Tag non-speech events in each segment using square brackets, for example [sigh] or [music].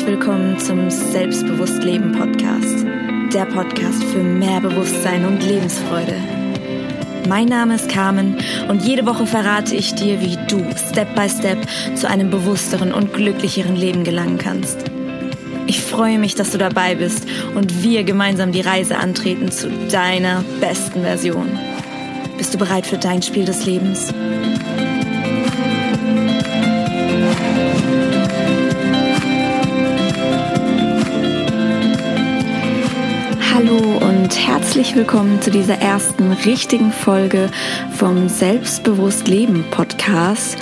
Herzlich willkommen zum Selbstbewusst Leben Podcast. Der Podcast für mehr Bewusstsein und Lebensfreude. Mein Name ist Carmen und jede Woche verrate ich dir, wie du Step by Step zu einem bewussteren und glücklicheren Leben gelangen kannst. Ich freue mich, dass du dabei bist und wir gemeinsam die Reise antreten zu deiner besten Version. Bist du bereit für dein Spiel des Lebens? Hallo und herzlich willkommen zu dieser ersten richtigen Folge vom Selbstbewusst Leben Podcast.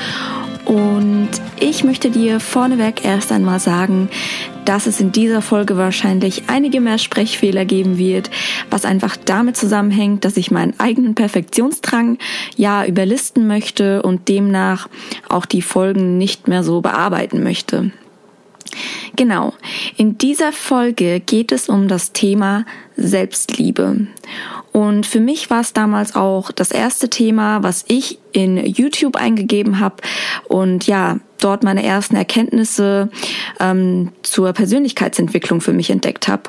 Und ich möchte dir vorneweg erst einmal sagen, dass es in dieser Folge wahrscheinlich einige mehr Sprechfehler geben wird, was einfach damit zusammenhängt, dass ich meinen eigenen Perfektionsdrang ja überlisten möchte und demnach auch die Folgen nicht mehr so bearbeiten möchte. Genau, in dieser Folge geht es um das Thema Selbstliebe. Und für mich war es damals auch das erste Thema, was ich in YouTube eingegeben habe und ja, dort meine ersten Erkenntnisse ähm, zur Persönlichkeitsentwicklung für mich entdeckt habe.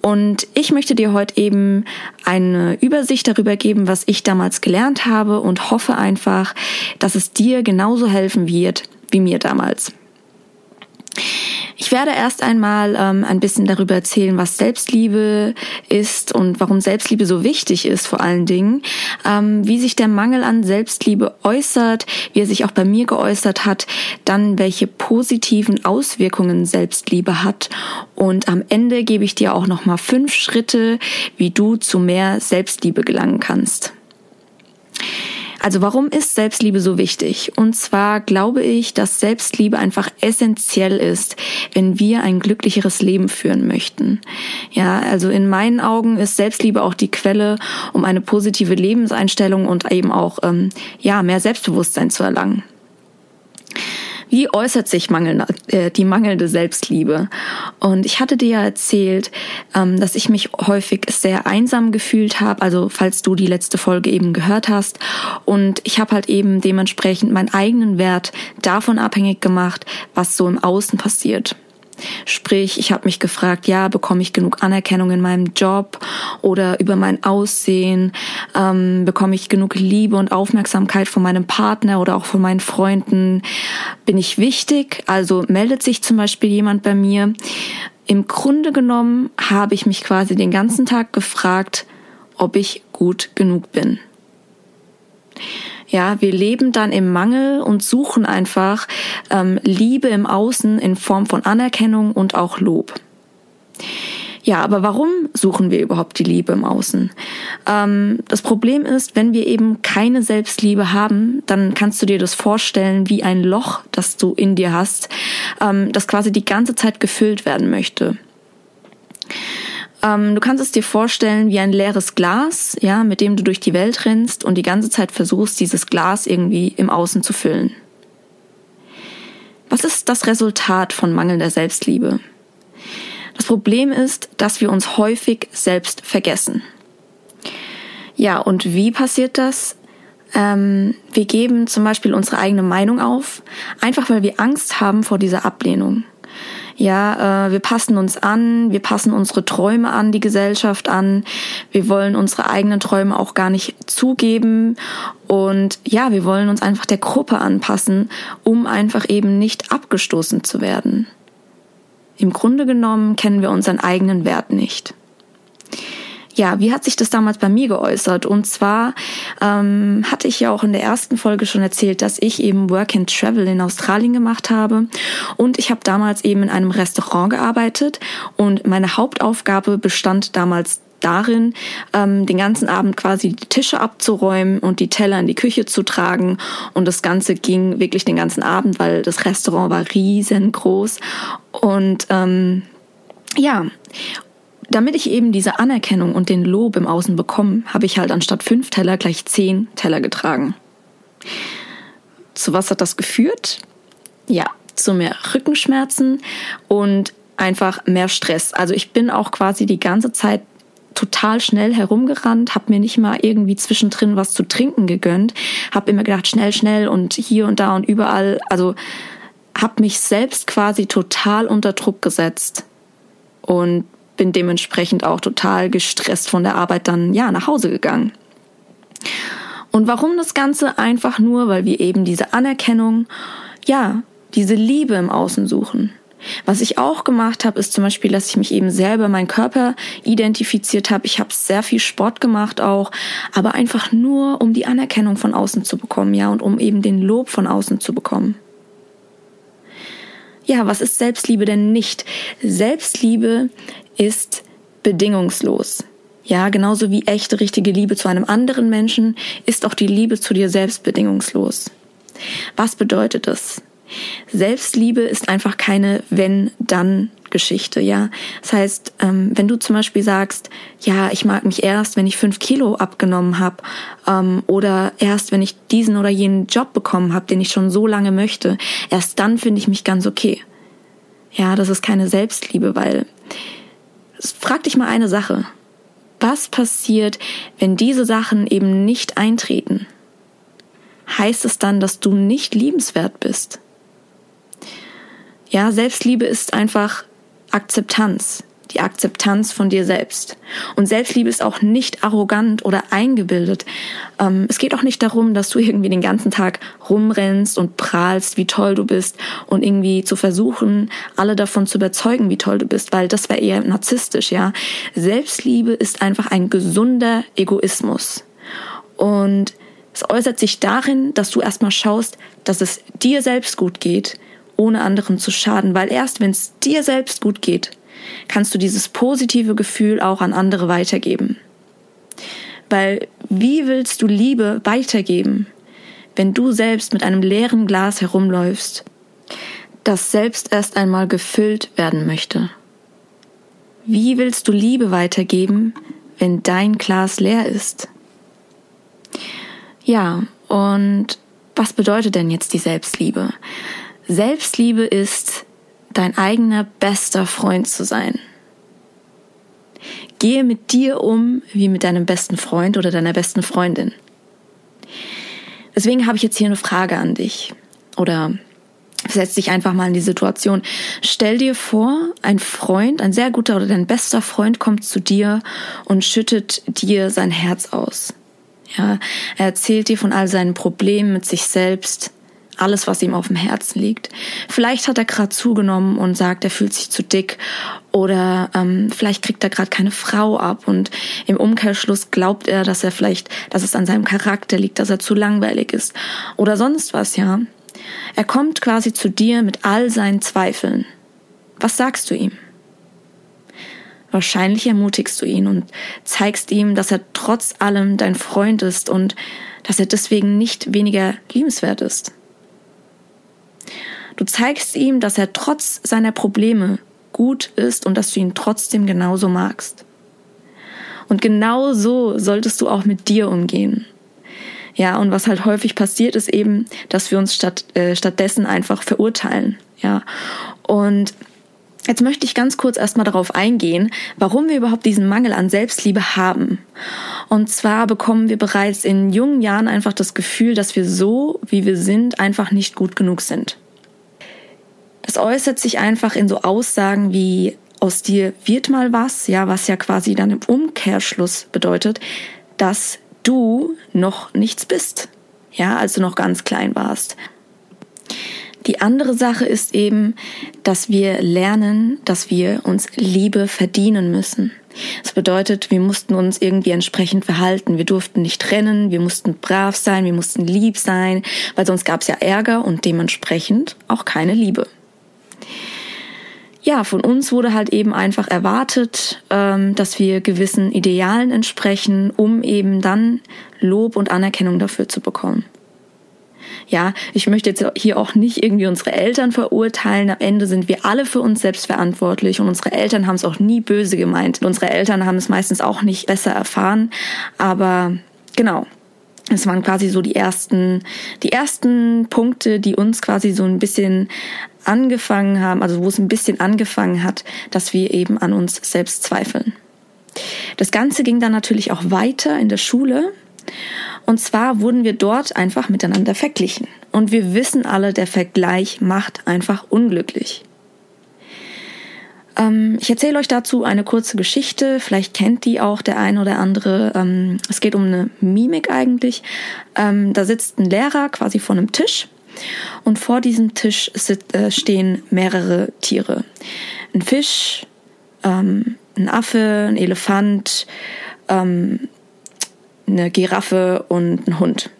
Und ich möchte dir heute eben eine Übersicht darüber geben, was ich damals gelernt habe und hoffe einfach, dass es dir genauso helfen wird wie mir damals. Ich werde erst einmal ähm, ein bisschen darüber erzählen, was Selbstliebe ist und warum Selbstliebe so wichtig ist vor allen Dingen, ähm, wie sich der Mangel an Selbstliebe äußert, wie er sich auch bei mir geäußert hat, dann welche positiven Auswirkungen Selbstliebe hat und am Ende gebe ich dir auch noch mal fünf Schritte, wie du zu mehr Selbstliebe gelangen kannst. Also warum ist Selbstliebe so wichtig? Und zwar glaube ich, dass Selbstliebe einfach essentiell ist, wenn wir ein glücklicheres Leben führen möchten. Ja, also in meinen Augen ist Selbstliebe auch die Quelle, um eine positive Lebenseinstellung und eben auch ähm, ja mehr Selbstbewusstsein zu erlangen. Wie äußert sich mangelnde, äh, die mangelnde Selbstliebe? Und ich hatte dir ja erzählt, ähm, dass ich mich häufig sehr einsam gefühlt habe, also falls du die letzte Folge eben gehört hast. Und ich habe halt eben dementsprechend meinen eigenen Wert davon abhängig gemacht, was so im Außen passiert. Sprich, ich habe mich gefragt, ja, bekomme ich genug Anerkennung in meinem Job oder über mein Aussehen? Ähm, bekomme ich genug Liebe und Aufmerksamkeit von meinem Partner oder auch von meinen Freunden? Bin ich wichtig? Also meldet sich zum Beispiel jemand bei mir? Im Grunde genommen habe ich mich quasi den ganzen Tag gefragt, ob ich gut genug bin. Ja, wir leben dann im Mangel und suchen einfach ähm, Liebe im Außen in Form von Anerkennung und auch Lob. Ja, aber warum suchen wir überhaupt die Liebe im Außen? Ähm, das Problem ist, wenn wir eben keine Selbstliebe haben, dann kannst du dir das vorstellen wie ein Loch, das du in dir hast, ähm, das quasi die ganze Zeit gefüllt werden möchte. Ähm, du kannst es dir vorstellen wie ein leeres Glas, ja, mit dem du durch die Welt rennst und die ganze Zeit versuchst, dieses Glas irgendwie im Außen zu füllen. Was ist das Resultat von mangelnder Selbstliebe? Das Problem ist, dass wir uns häufig selbst vergessen. Ja, und wie passiert das? Ähm, wir geben zum Beispiel unsere eigene Meinung auf, einfach weil wir Angst haben vor dieser Ablehnung. Ja, äh, wir passen uns an, wir passen unsere Träume an, die Gesellschaft an. Wir wollen unsere eigenen Träume auch gar nicht zugeben. Und ja, wir wollen uns einfach der Gruppe anpassen, um einfach eben nicht abgestoßen zu werden. Im Grunde genommen kennen wir unseren eigenen Wert nicht ja, wie hat sich das damals bei mir geäußert? Und zwar ähm, hatte ich ja auch in der ersten Folge schon erzählt, dass ich eben Work and Travel in Australien gemacht habe. Und ich habe damals eben in einem Restaurant gearbeitet. Und meine Hauptaufgabe bestand damals darin, ähm, den ganzen Abend quasi die Tische abzuräumen und die Teller in die Küche zu tragen. Und das Ganze ging wirklich den ganzen Abend, weil das Restaurant war riesengroß. Und ähm, ja, damit ich eben diese Anerkennung und den Lob im Außen bekomme, habe ich halt anstatt fünf Teller gleich zehn Teller getragen. Zu was hat das geführt? Ja, zu mehr Rückenschmerzen und einfach mehr Stress. Also ich bin auch quasi die ganze Zeit total schnell herumgerannt, habe mir nicht mal irgendwie zwischendrin was zu trinken gegönnt, habe immer gedacht, schnell, schnell und hier und da und überall. Also habe mich selbst quasi total unter Druck gesetzt und bin dementsprechend auch total gestresst von der Arbeit dann ja nach Hause gegangen. Und warum das Ganze? Einfach nur, weil wir eben diese Anerkennung, ja, diese Liebe im Außen suchen. Was ich auch gemacht habe, ist zum Beispiel, dass ich mich eben selber meinen Körper identifiziert habe. Ich habe sehr viel Sport gemacht auch, aber einfach nur, um die Anerkennung von außen zu bekommen, ja, und um eben den Lob von außen zu bekommen. Ja, was ist Selbstliebe denn nicht? Selbstliebe ist bedingungslos. Ja, genauso wie echte, richtige Liebe zu einem anderen Menschen ist auch die Liebe zu dir selbst bedingungslos. Was bedeutet das? Selbstliebe ist einfach keine wenn-dann Geschichte, ja. Das heißt, ähm, wenn du zum Beispiel sagst, ja, ich mag mich erst, wenn ich fünf Kilo abgenommen habe, ähm, oder erst, wenn ich diesen oder jenen Job bekommen habe, den ich schon so lange möchte, erst dann finde ich mich ganz okay. Ja, das ist keine Selbstliebe, weil frag dich mal eine Sache. Was passiert, wenn diese Sachen eben nicht eintreten? Heißt es dann, dass du nicht liebenswert bist? Ja, Selbstliebe ist einfach Akzeptanz. Die Akzeptanz von dir selbst. Und Selbstliebe ist auch nicht arrogant oder eingebildet. Ähm, es geht auch nicht darum, dass du irgendwie den ganzen Tag rumrennst und prahlst, wie toll du bist und irgendwie zu versuchen, alle davon zu überzeugen, wie toll du bist, weil das wäre eher narzisstisch, ja. Selbstliebe ist einfach ein gesunder Egoismus. Und es äußert sich darin, dass du erstmal schaust, dass es dir selbst gut geht, ohne anderen zu schaden, weil erst wenn es dir selbst gut geht, kannst du dieses positive Gefühl auch an andere weitergeben. Weil wie willst du Liebe weitergeben, wenn du selbst mit einem leeren Glas herumläufst, das selbst erst einmal gefüllt werden möchte? Wie willst du Liebe weitergeben, wenn dein Glas leer ist? Ja, und was bedeutet denn jetzt die Selbstliebe? Selbstliebe ist, dein eigener bester Freund zu sein. Gehe mit dir um wie mit deinem besten Freund oder deiner besten Freundin. Deswegen habe ich jetzt hier eine Frage an dich. Oder setz dich einfach mal in die Situation. Stell dir vor, ein Freund, ein sehr guter oder dein bester Freund kommt zu dir und schüttet dir sein Herz aus. Ja, er erzählt dir von all seinen Problemen mit sich selbst, alles, was ihm auf dem Herzen liegt. Vielleicht hat er gerade zugenommen und sagt, er fühlt sich zu dick oder ähm, vielleicht kriegt er gerade keine Frau ab und im Umkehrschluss glaubt er, dass er vielleicht, dass es an seinem Charakter liegt, dass er zu langweilig ist oder sonst was, ja. Er kommt quasi zu dir mit all seinen Zweifeln. Was sagst du ihm? Wahrscheinlich ermutigst du ihn und zeigst ihm, dass er trotz allem dein Freund ist und dass er deswegen nicht weniger liebenswert ist. Du zeigst ihm, dass er trotz seiner Probleme gut ist und dass du ihn trotzdem genauso magst. Und genau so solltest du auch mit dir umgehen. Ja, und was halt häufig passiert, ist eben, dass wir uns statt, äh, stattdessen einfach verurteilen. Ja, und Jetzt möchte ich ganz kurz erstmal darauf eingehen, warum wir überhaupt diesen Mangel an Selbstliebe haben. Und zwar bekommen wir bereits in jungen Jahren einfach das Gefühl, dass wir so, wie wir sind, einfach nicht gut genug sind. Das äußert sich einfach in so Aussagen wie aus dir wird mal was, ja, was ja quasi dann im Umkehrschluss bedeutet, dass du noch nichts bist, ja, als du noch ganz klein warst. Die andere Sache ist eben, dass wir lernen, dass wir uns Liebe verdienen müssen. Das bedeutet, wir mussten uns irgendwie entsprechend verhalten. Wir durften nicht rennen, wir mussten brav sein, wir mussten lieb sein, weil sonst gab es ja Ärger und dementsprechend auch keine Liebe ja, von uns wurde halt eben einfach erwartet, ähm, dass wir gewissen Idealen entsprechen, um eben dann Lob und Anerkennung dafür zu bekommen. Ja, ich möchte jetzt hier auch nicht irgendwie unsere Eltern verurteilen. Am Ende sind wir alle für uns selbst verantwortlich und unsere Eltern haben es auch nie böse gemeint. Unsere Eltern haben es meistens auch nicht besser erfahren. Aber genau, es waren quasi so die ersten, die ersten Punkte, die uns quasi so ein bisschen angefangen haben, also wo es ein bisschen angefangen hat, dass wir eben an uns selbst zweifeln. Das Ganze ging dann natürlich auch weiter in der Schule. Und zwar wurden wir dort einfach miteinander verglichen. Und wir wissen alle, der Vergleich macht einfach unglücklich. Ähm, ich erzähle euch dazu eine kurze Geschichte. Vielleicht kennt die auch der ein oder andere. Ähm, es geht um eine Mimik eigentlich. Ähm, da sitzt ein Lehrer quasi vor einem Tisch. Und vor diesem Tisch äh, stehen mehrere Tiere. Ein Fisch, ein Affe, ein Elefant, eine Giraffe und ein Hund.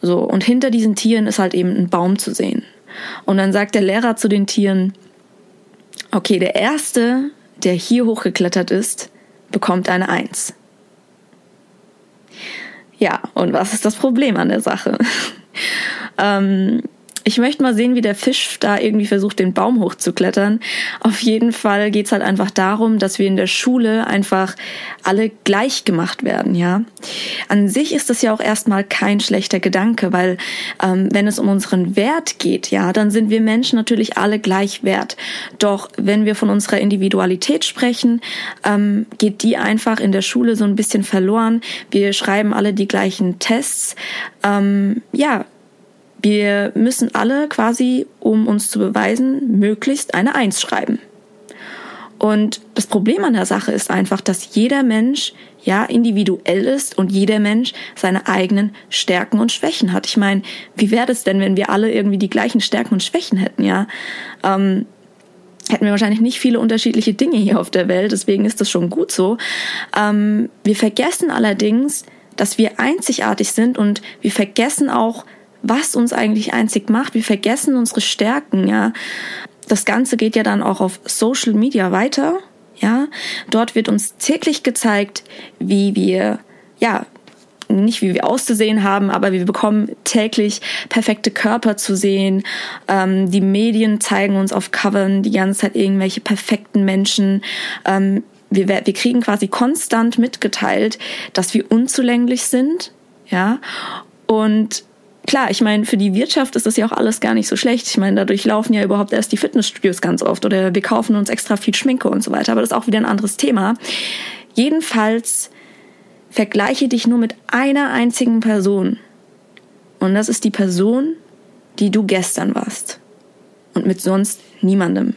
So, und hinter diesen Tieren ist halt eben ein Baum zu sehen. Und dann sagt der Lehrer zu den Tieren, Okay, der erste, der hier hochgeklettert ist, bekommt eine Eins. Ja, und was ist das Problem an der Sache? [laughs] ähm, ich möchte mal sehen, wie der Fisch da irgendwie versucht, den Baum hochzuklettern. Auf jeden Fall geht's halt einfach darum, dass wir in der Schule einfach alle gleich gemacht werden, ja. An sich ist das ja auch erstmal kein schlechter Gedanke, weil ähm, wenn es um unseren Wert geht, ja, dann sind wir Menschen natürlich alle gleich wert. Doch wenn wir von unserer Individualität sprechen, ähm, geht die einfach in der Schule so ein bisschen verloren. Wir schreiben alle die gleichen Tests. Ähm, ja, wir müssen alle quasi, um uns zu beweisen, möglichst eine Eins schreiben. Und das Problem an der Sache ist einfach, dass jeder Mensch ja individuell ist und jeder Mensch seine eigenen Stärken und Schwächen hat. Ich meine, wie wäre es denn, wenn wir alle irgendwie die gleichen Stärken und Schwächen hätten, ja? Ähm, hätten wir wahrscheinlich nicht viele unterschiedliche Dinge hier auf der Welt, deswegen ist das schon gut so. Ähm, wir vergessen allerdings, dass wir einzigartig sind und wir vergessen auch, was uns eigentlich einzig macht. Wir vergessen unsere Stärken, ja. Das Ganze geht ja dann auch auf Social Media weiter, ja. Dort wird uns täglich gezeigt, wie wir, ja, nicht wie wir auszusehen haben, aber wir bekommen täglich perfekte Körper zu sehen. Ähm, die Medien zeigen uns auf Covern die ganze Zeit irgendwelche perfekten Menschen. Ähm, wir, wir kriegen quasi konstant mitgeteilt, dass wir unzulänglich sind, ja. Und klar, ich meine, für die Wirtschaft ist das ja auch alles gar nicht so schlecht. Ich meine, dadurch laufen ja überhaupt erst die Fitnessstudios ganz oft oder wir kaufen uns extra viel Schminke und so weiter. Aber das ist auch wieder ein anderes Thema. Jedenfalls vergleiche dich nur mit einer einzigen Person. Und das ist die Person, die du gestern warst. Und mit sonst niemandem.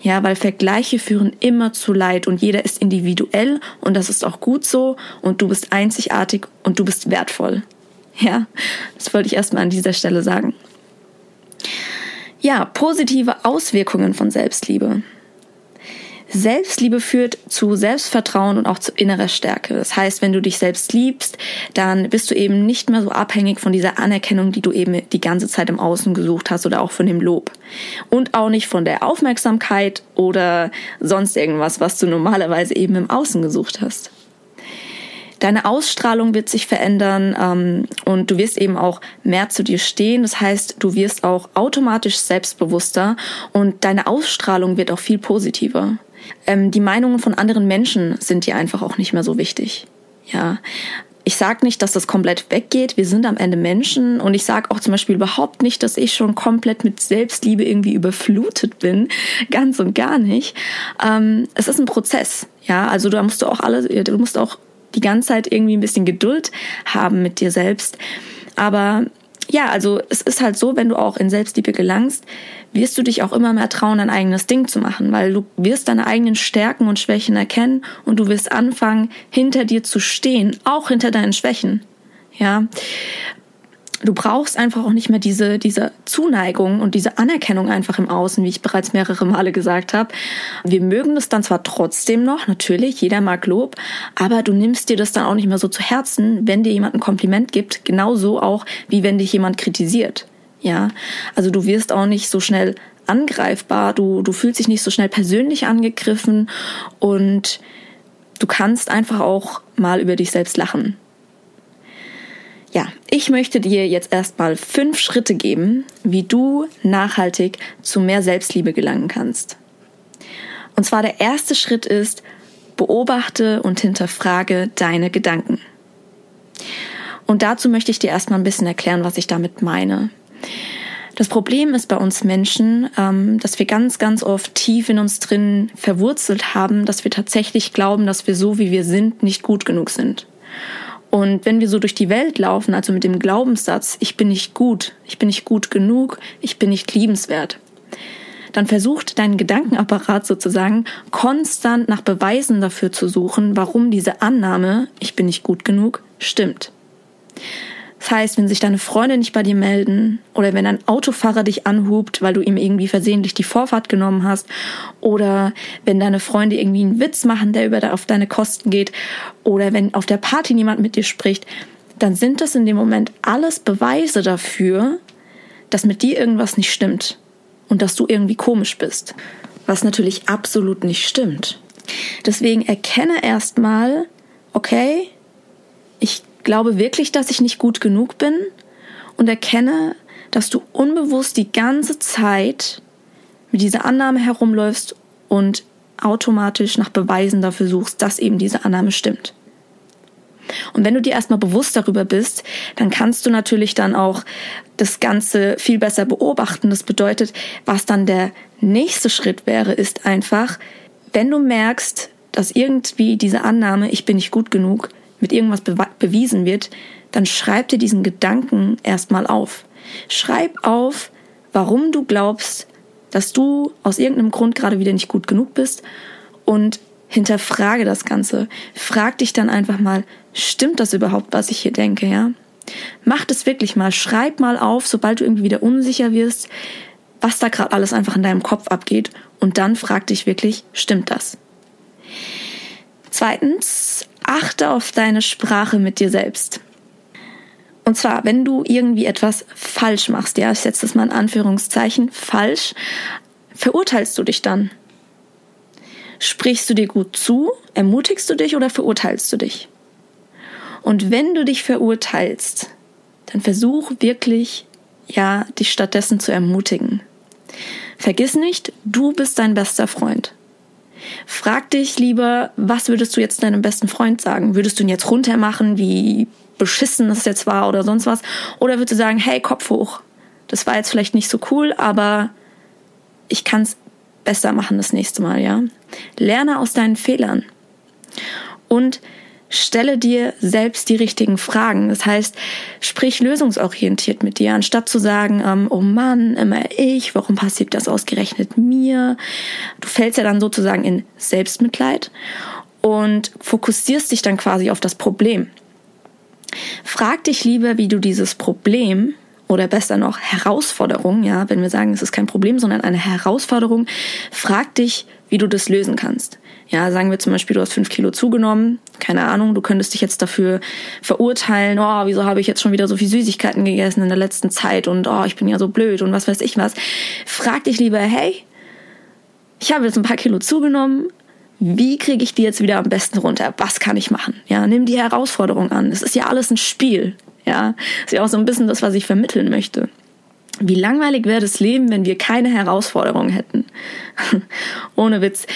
Ja, weil Vergleiche führen immer zu Leid und jeder ist individuell und das ist auch gut so und du bist einzigartig und du bist wertvoll. Ja, das wollte ich erstmal an dieser Stelle sagen. Ja, positive Auswirkungen von Selbstliebe. Selbstliebe führt zu Selbstvertrauen und auch zu innerer Stärke. Das heißt, wenn du dich selbst liebst, dann bist du eben nicht mehr so abhängig von dieser Anerkennung, die du eben die ganze Zeit im Außen gesucht hast oder auch von dem Lob. Und auch nicht von der Aufmerksamkeit oder sonst irgendwas, was du normalerweise eben im Außen gesucht hast. Deine Ausstrahlung wird sich verändern ähm, und du wirst eben auch mehr zu dir stehen. Das heißt, du wirst auch automatisch selbstbewusster und deine Ausstrahlung wird auch viel positiver. Ähm, die Meinungen von anderen Menschen sind dir einfach auch nicht mehr so wichtig. Ja, ich sage nicht, dass das komplett weggeht. Wir sind am Ende Menschen und ich sage auch zum Beispiel überhaupt nicht, dass ich schon komplett mit Selbstliebe irgendwie überflutet bin. [laughs] Ganz und gar nicht. Ähm, es ist ein Prozess. Ja, also da musst du auch alle, du musst auch die ganze Zeit irgendwie ein bisschen Geduld haben mit dir selbst. Aber ja, also es ist halt so, wenn du auch in Selbstliebe gelangst, wirst du dich auch immer mehr trauen, ein eigenes Ding zu machen, weil du wirst deine eigenen Stärken und Schwächen erkennen und du wirst anfangen, hinter dir zu stehen, auch hinter deinen Schwächen. Ja, du brauchst einfach auch nicht mehr diese, diese Zuneigung und diese Anerkennung einfach im Außen, wie ich bereits mehrere Male gesagt habe. Wir mögen das dann zwar trotzdem noch, natürlich, jeder mag Lob, aber du nimmst dir das dann auch nicht mehr so zu Herzen, wenn dir jemand ein Kompliment gibt, genauso auch, wie wenn dich jemand kritisiert. Ja, also du wirst auch nicht so schnell angreifbar, du, du fühlst dich nicht so schnell persönlich angegriffen und du kannst einfach auch mal über dich selbst lachen. Ja, ich möchte dir jetzt erstmal fünf Schritte geben, wie du nachhaltig zu mehr Selbstliebe gelangen kannst. Und zwar der erste Schritt ist, beobachte und hinterfrage deine Gedanken. Und dazu möchte ich dir erstmal ein bisschen erklären, was ich damit meine. Das Problem ist bei uns Menschen, ähm, dass wir ganz, ganz oft tief in uns drin verwurzelt haben, dass wir tatsächlich glauben, dass wir so, wie wir sind, nicht gut genug sind. Und wenn wir so durch die Welt laufen, also mit dem Glaubenssatz, ich bin nicht gut, ich bin nicht gut genug, ich bin nicht liebenswert, dann versucht dein Gedankenapparat sozusagen konstant nach Beweisen dafür zu suchen, warum diese Annahme, ich bin nicht gut genug, stimmt. Das heißt, wenn sich deine Freunde nicht bei dir melden oder wenn ein Autofahrer dich anhubt, weil du ihm irgendwie versehentlich die Vorfahrt genommen hast oder wenn deine Freunde irgendwie einen Witz machen, der über auf deine Kosten geht oder wenn auf der Party niemand mit dir spricht, dann sind das in dem Moment alles Beweise dafür, dass mit dir irgendwas nicht stimmt und dass du irgendwie komisch bist. Was natürlich absolut nicht stimmt. Deswegen erkenne erstmal, okay, ich glaube wirklich, dass ich nicht gut genug bin und erkenne, dass du unbewusst die ganze Zeit mit dieser Annahme herumläufst und automatisch nach Beweisen dafür suchst, dass eben diese Annahme stimmt. Und wenn du dir erstmal bewusst darüber bist, dann kannst du natürlich dann auch das Ganze viel besser beobachten. Das bedeutet, was dann der nächste Schritt wäre, ist einfach, wenn du merkst, dass irgendwie diese Annahme, ich bin nicht gut genug, mit irgendwas be bewiesen wird, dann schreib dir diesen Gedanken erstmal auf. Schreib auf, warum du glaubst, dass du aus irgendeinem Grund gerade wieder nicht gut genug bist und hinterfrage das Ganze. Frag dich dann einfach mal, stimmt das überhaupt, was ich hier denke, ja? Mach das wirklich mal. Schreib mal auf, sobald du irgendwie wieder unsicher wirst, was da gerade alles einfach in deinem Kopf abgeht. Und dann frag dich wirklich, stimmt das? Zweitens, achte auf deine Sprache mit dir selbst. Und zwar, wenn du irgendwie etwas falsch machst, ja, ich setze das mal in Anführungszeichen, falsch, verurteilst du dich dann? Sprichst du dir gut zu, ermutigst du dich oder verurteilst du dich? Und wenn du dich verurteilst, dann versuch wirklich, ja, dich stattdessen zu ermutigen. Vergiss nicht, du bist dein bester Freund. Frag dich lieber, was würdest du jetzt deinem besten Freund sagen? Würdest du ihn jetzt runtermachen, wie beschissen das jetzt war oder sonst was? Oder würdest du sagen, hey, Kopf hoch. Das war jetzt vielleicht nicht so cool, aber ich kann es besser machen das nächste Mal, ja? Lerne aus deinen Fehlern. Und Stelle dir selbst die richtigen Fragen. Das heißt, sprich lösungsorientiert mit dir, anstatt zu sagen, ähm, oh Mann, immer ich, warum passiert das ausgerechnet mir? Du fällst ja dann sozusagen in Selbstmitleid und fokussierst dich dann quasi auf das Problem. Frag dich lieber, wie du dieses Problem oder besser noch Herausforderung, ja, wenn wir sagen, es ist kein Problem, sondern eine Herausforderung, frag dich, wie du das lösen kannst. Ja, sagen wir zum Beispiel, du hast fünf Kilo zugenommen, keine Ahnung, du könntest dich jetzt dafür verurteilen, oh, wieso habe ich jetzt schon wieder so viel Süßigkeiten gegessen in der letzten Zeit und oh, ich bin ja so blöd und was weiß ich was. Frag dich lieber, hey, ich habe jetzt ein paar Kilo zugenommen, wie kriege ich die jetzt wieder am besten runter? Was kann ich machen? Ja, nimm die Herausforderung an. Es ist ja alles ein Spiel. Ja, ist ja auch so ein bisschen das, was ich vermitteln möchte. Wie langweilig wäre das Leben, wenn wir keine Herausforderungen hätten? [laughs] Ohne Witz.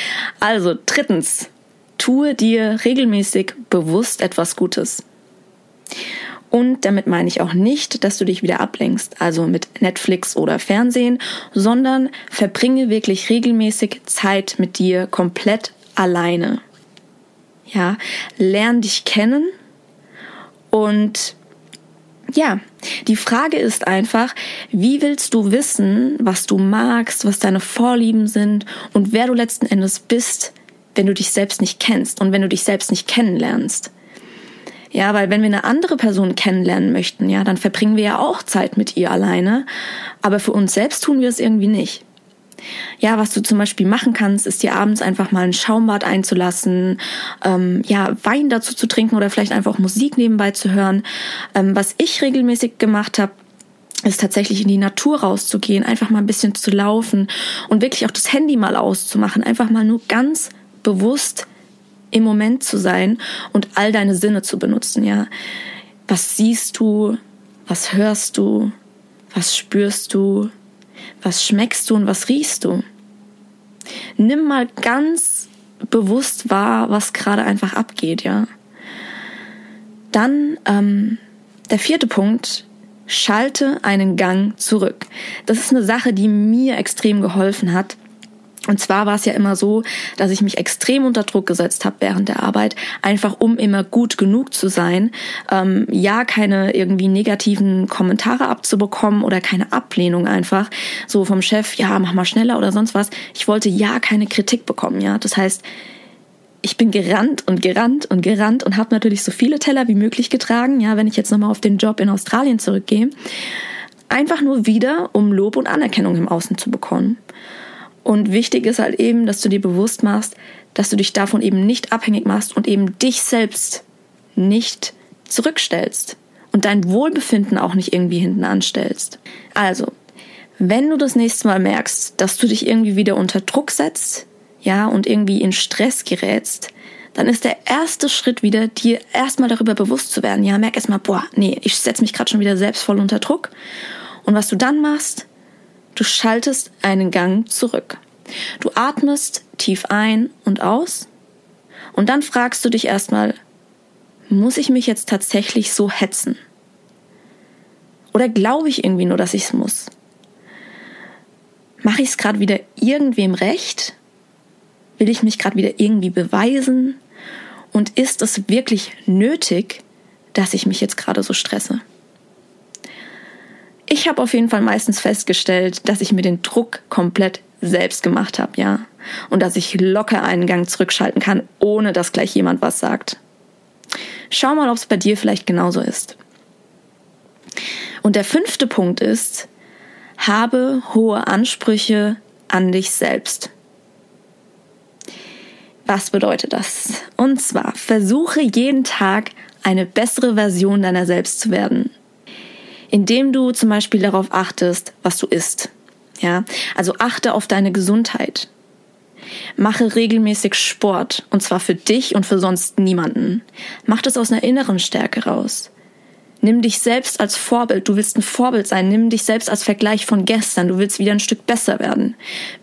Also, drittens, tue dir regelmäßig bewusst etwas Gutes. Und damit meine ich auch nicht, dass du dich wieder ablenkst, also mit Netflix oder Fernsehen, sondern verbringe wirklich regelmäßig Zeit mit dir komplett alleine. Ja, lern dich kennen und ja, die Frage ist einfach, wie willst du wissen, was du magst, was deine Vorlieben sind und wer du letzten Endes bist, wenn du dich selbst nicht kennst und wenn du dich selbst nicht kennenlernst? Ja, weil wenn wir eine andere Person kennenlernen möchten, ja, dann verbringen wir ja auch Zeit mit ihr alleine, aber für uns selbst tun wir es irgendwie nicht. Ja, was du zum Beispiel machen kannst, ist dir abends einfach mal ein Schaumbad einzulassen, ähm, ja, Wein dazu zu trinken oder vielleicht einfach Musik nebenbei zu hören. Ähm, was ich regelmäßig gemacht habe, ist tatsächlich in die Natur rauszugehen, einfach mal ein bisschen zu laufen und wirklich auch das Handy mal auszumachen, einfach mal nur ganz bewusst im Moment zu sein und all deine Sinne zu benutzen, ja. Was siehst du? Was hörst du? Was spürst du? Was schmeckst du und was riechst du? Nimm mal ganz bewusst wahr, was gerade einfach abgeht, ja. Dann ähm, der vierte Punkt, schalte einen Gang zurück. Das ist eine Sache, die mir extrem geholfen hat. Und zwar war es ja immer so, dass ich mich extrem unter Druck gesetzt habe während der Arbeit, einfach um immer gut genug zu sein, ähm, ja keine irgendwie negativen Kommentare abzubekommen oder keine Ablehnung einfach so vom Chef, ja mach mal schneller oder sonst was. Ich wollte ja keine Kritik bekommen, ja. Das heißt, ich bin gerannt und gerannt und gerannt und habe natürlich so viele Teller wie möglich getragen, ja, wenn ich jetzt nochmal auf den Job in Australien zurückgehe. Einfach nur wieder, um Lob und Anerkennung im Außen zu bekommen. Und wichtig ist halt eben, dass du dir bewusst machst, dass du dich davon eben nicht abhängig machst und eben dich selbst nicht zurückstellst und dein Wohlbefinden auch nicht irgendwie hinten anstellst. Also, wenn du das nächste Mal merkst, dass du dich irgendwie wieder unter Druck setzt, ja, und irgendwie in Stress gerätst, dann ist der erste Schritt wieder, dir erstmal darüber bewusst zu werden. Ja, merk erstmal, boah, nee, ich setze mich gerade schon wieder selbst voll unter Druck. Und was du dann machst, Du schaltest einen Gang zurück. Du atmest tief ein und aus und dann fragst du dich erstmal, muss ich mich jetzt tatsächlich so hetzen? Oder glaube ich irgendwie nur, dass ich es muss? Mache ich es gerade wieder irgendwem recht? Will ich mich gerade wieder irgendwie beweisen? Und ist es wirklich nötig, dass ich mich jetzt gerade so stresse? Ich habe auf jeden Fall meistens festgestellt, dass ich mir den Druck komplett selbst gemacht habe, ja. Und dass ich locker einen Gang zurückschalten kann, ohne dass gleich jemand was sagt. Schau mal, ob es bei dir vielleicht genauso ist. Und der fünfte Punkt ist, habe hohe Ansprüche an dich selbst. Was bedeutet das? Und zwar, versuche jeden Tag eine bessere Version deiner selbst zu werden indem du zum Beispiel darauf achtest, was du isst. Ja, also achte auf deine Gesundheit. Mache regelmäßig Sport und zwar für dich und für sonst niemanden. Mach das aus einer inneren Stärke raus. Nimm dich selbst als Vorbild. Du willst ein Vorbild sein. Nimm dich selbst als Vergleich von gestern. Du willst wieder ein Stück besser werden.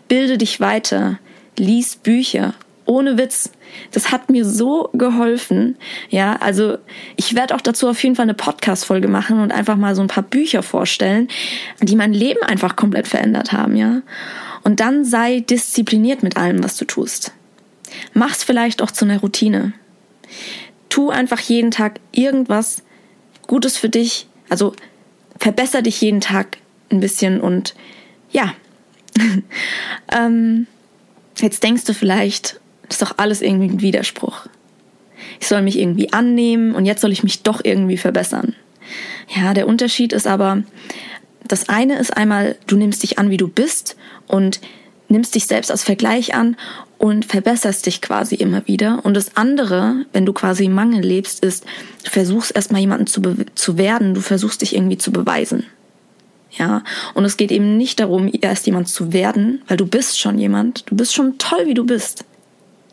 Bilde dich weiter. Lies Bücher ohne Witz. Das hat mir so geholfen. Ja, also ich werde auch dazu auf jeden Fall eine Podcast-Folge machen und einfach mal so ein paar Bücher vorstellen, die mein Leben einfach komplett verändert haben, ja. Und dann sei diszipliniert mit allem, was du tust. Mach's vielleicht auch zu einer Routine. Tu einfach jeden Tag irgendwas Gutes für dich. Also verbessere dich jeden Tag ein bisschen und ja. [laughs] ähm, jetzt denkst du vielleicht, das ist doch alles irgendwie ein Widerspruch. Ich soll mich irgendwie annehmen und jetzt soll ich mich doch irgendwie verbessern. Ja, der Unterschied ist aber, das eine ist einmal, du nimmst dich an, wie du bist und nimmst dich selbst als Vergleich an und verbesserst dich quasi immer wieder. Und das andere, wenn du quasi im Mangel lebst, ist, du versuchst erstmal jemanden zu, zu werden, du versuchst dich irgendwie zu beweisen. Ja, und es geht eben nicht darum, erst jemand zu werden, weil du bist schon jemand, du bist schon toll, wie du bist.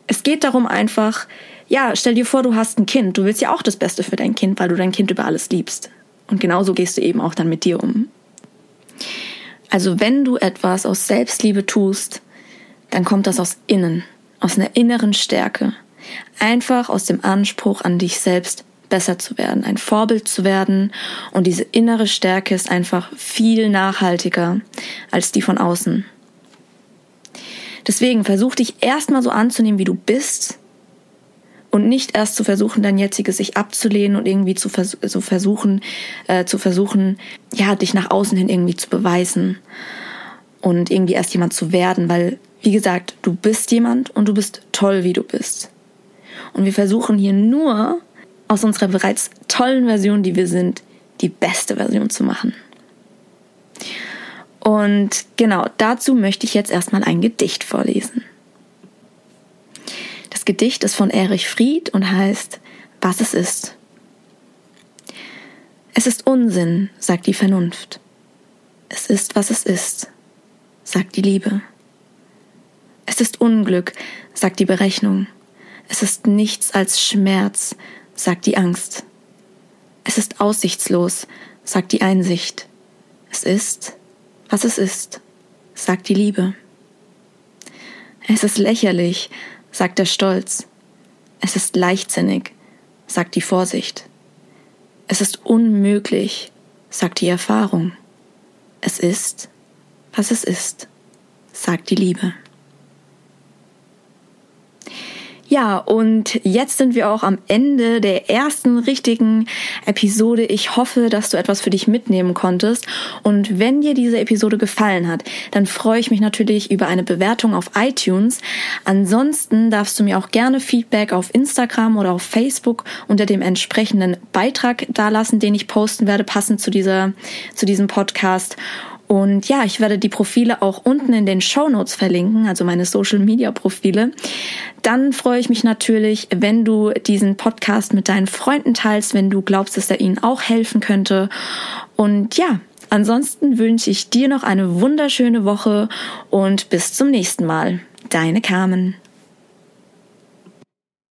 Es geht darum einfach, ja, stell dir vor, du hast ein Kind. Du willst ja auch das Beste für dein Kind, weil du dein Kind über alles liebst. Und genauso gehst du eben auch dann mit dir um. Also wenn du etwas aus Selbstliebe tust, dann kommt das aus innen, aus einer inneren Stärke. Einfach aus dem Anspruch an dich selbst besser zu werden, ein Vorbild zu werden. Und diese innere Stärke ist einfach viel nachhaltiger als die von außen. Deswegen versuch dich erstmal so anzunehmen, wie du bist und nicht erst zu versuchen, dein jetziges sich abzulehnen und irgendwie zu, vers zu versuchen, äh, zu versuchen, ja, dich nach außen hin irgendwie zu beweisen und irgendwie erst jemand zu werden, weil, wie gesagt, du bist jemand und du bist toll, wie du bist. Und wir versuchen hier nur aus unserer bereits tollen Version, die wir sind, die beste Version zu machen. Und genau dazu möchte ich jetzt erstmal ein Gedicht vorlesen. Das Gedicht ist von Erich Fried und heißt Was es ist. Es ist Unsinn, sagt die Vernunft. Es ist, was es ist, sagt die Liebe. Es ist Unglück, sagt die Berechnung. Es ist nichts als Schmerz, sagt die Angst. Es ist aussichtslos, sagt die Einsicht. Es ist, was es ist, sagt die Liebe. Es ist lächerlich, sagt der Stolz. Es ist leichtsinnig, sagt die Vorsicht. Es ist unmöglich, sagt die Erfahrung. Es ist, was es ist, sagt die Liebe. Ja, und jetzt sind wir auch am Ende der ersten richtigen Episode. Ich hoffe, dass du etwas für dich mitnehmen konntest. Und wenn dir diese Episode gefallen hat, dann freue ich mich natürlich über eine Bewertung auf iTunes. Ansonsten darfst du mir auch gerne Feedback auf Instagram oder auf Facebook unter dem entsprechenden Beitrag dalassen, den ich posten werde, passend zu dieser, zu diesem Podcast. Und ja, ich werde die Profile auch unten in den Show Notes verlinken, also meine Social Media Profile. Dann freue ich mich natürlich, wenn du diesen Podcast mit deinen Freunden teilst, wenn du glaubst, dass er ihnen auch helfen könnte. Und ja, ansonsten wünsche ich dir noch eine wunderschöne Woche und bis zum nächsten Mal. Deine Carmen.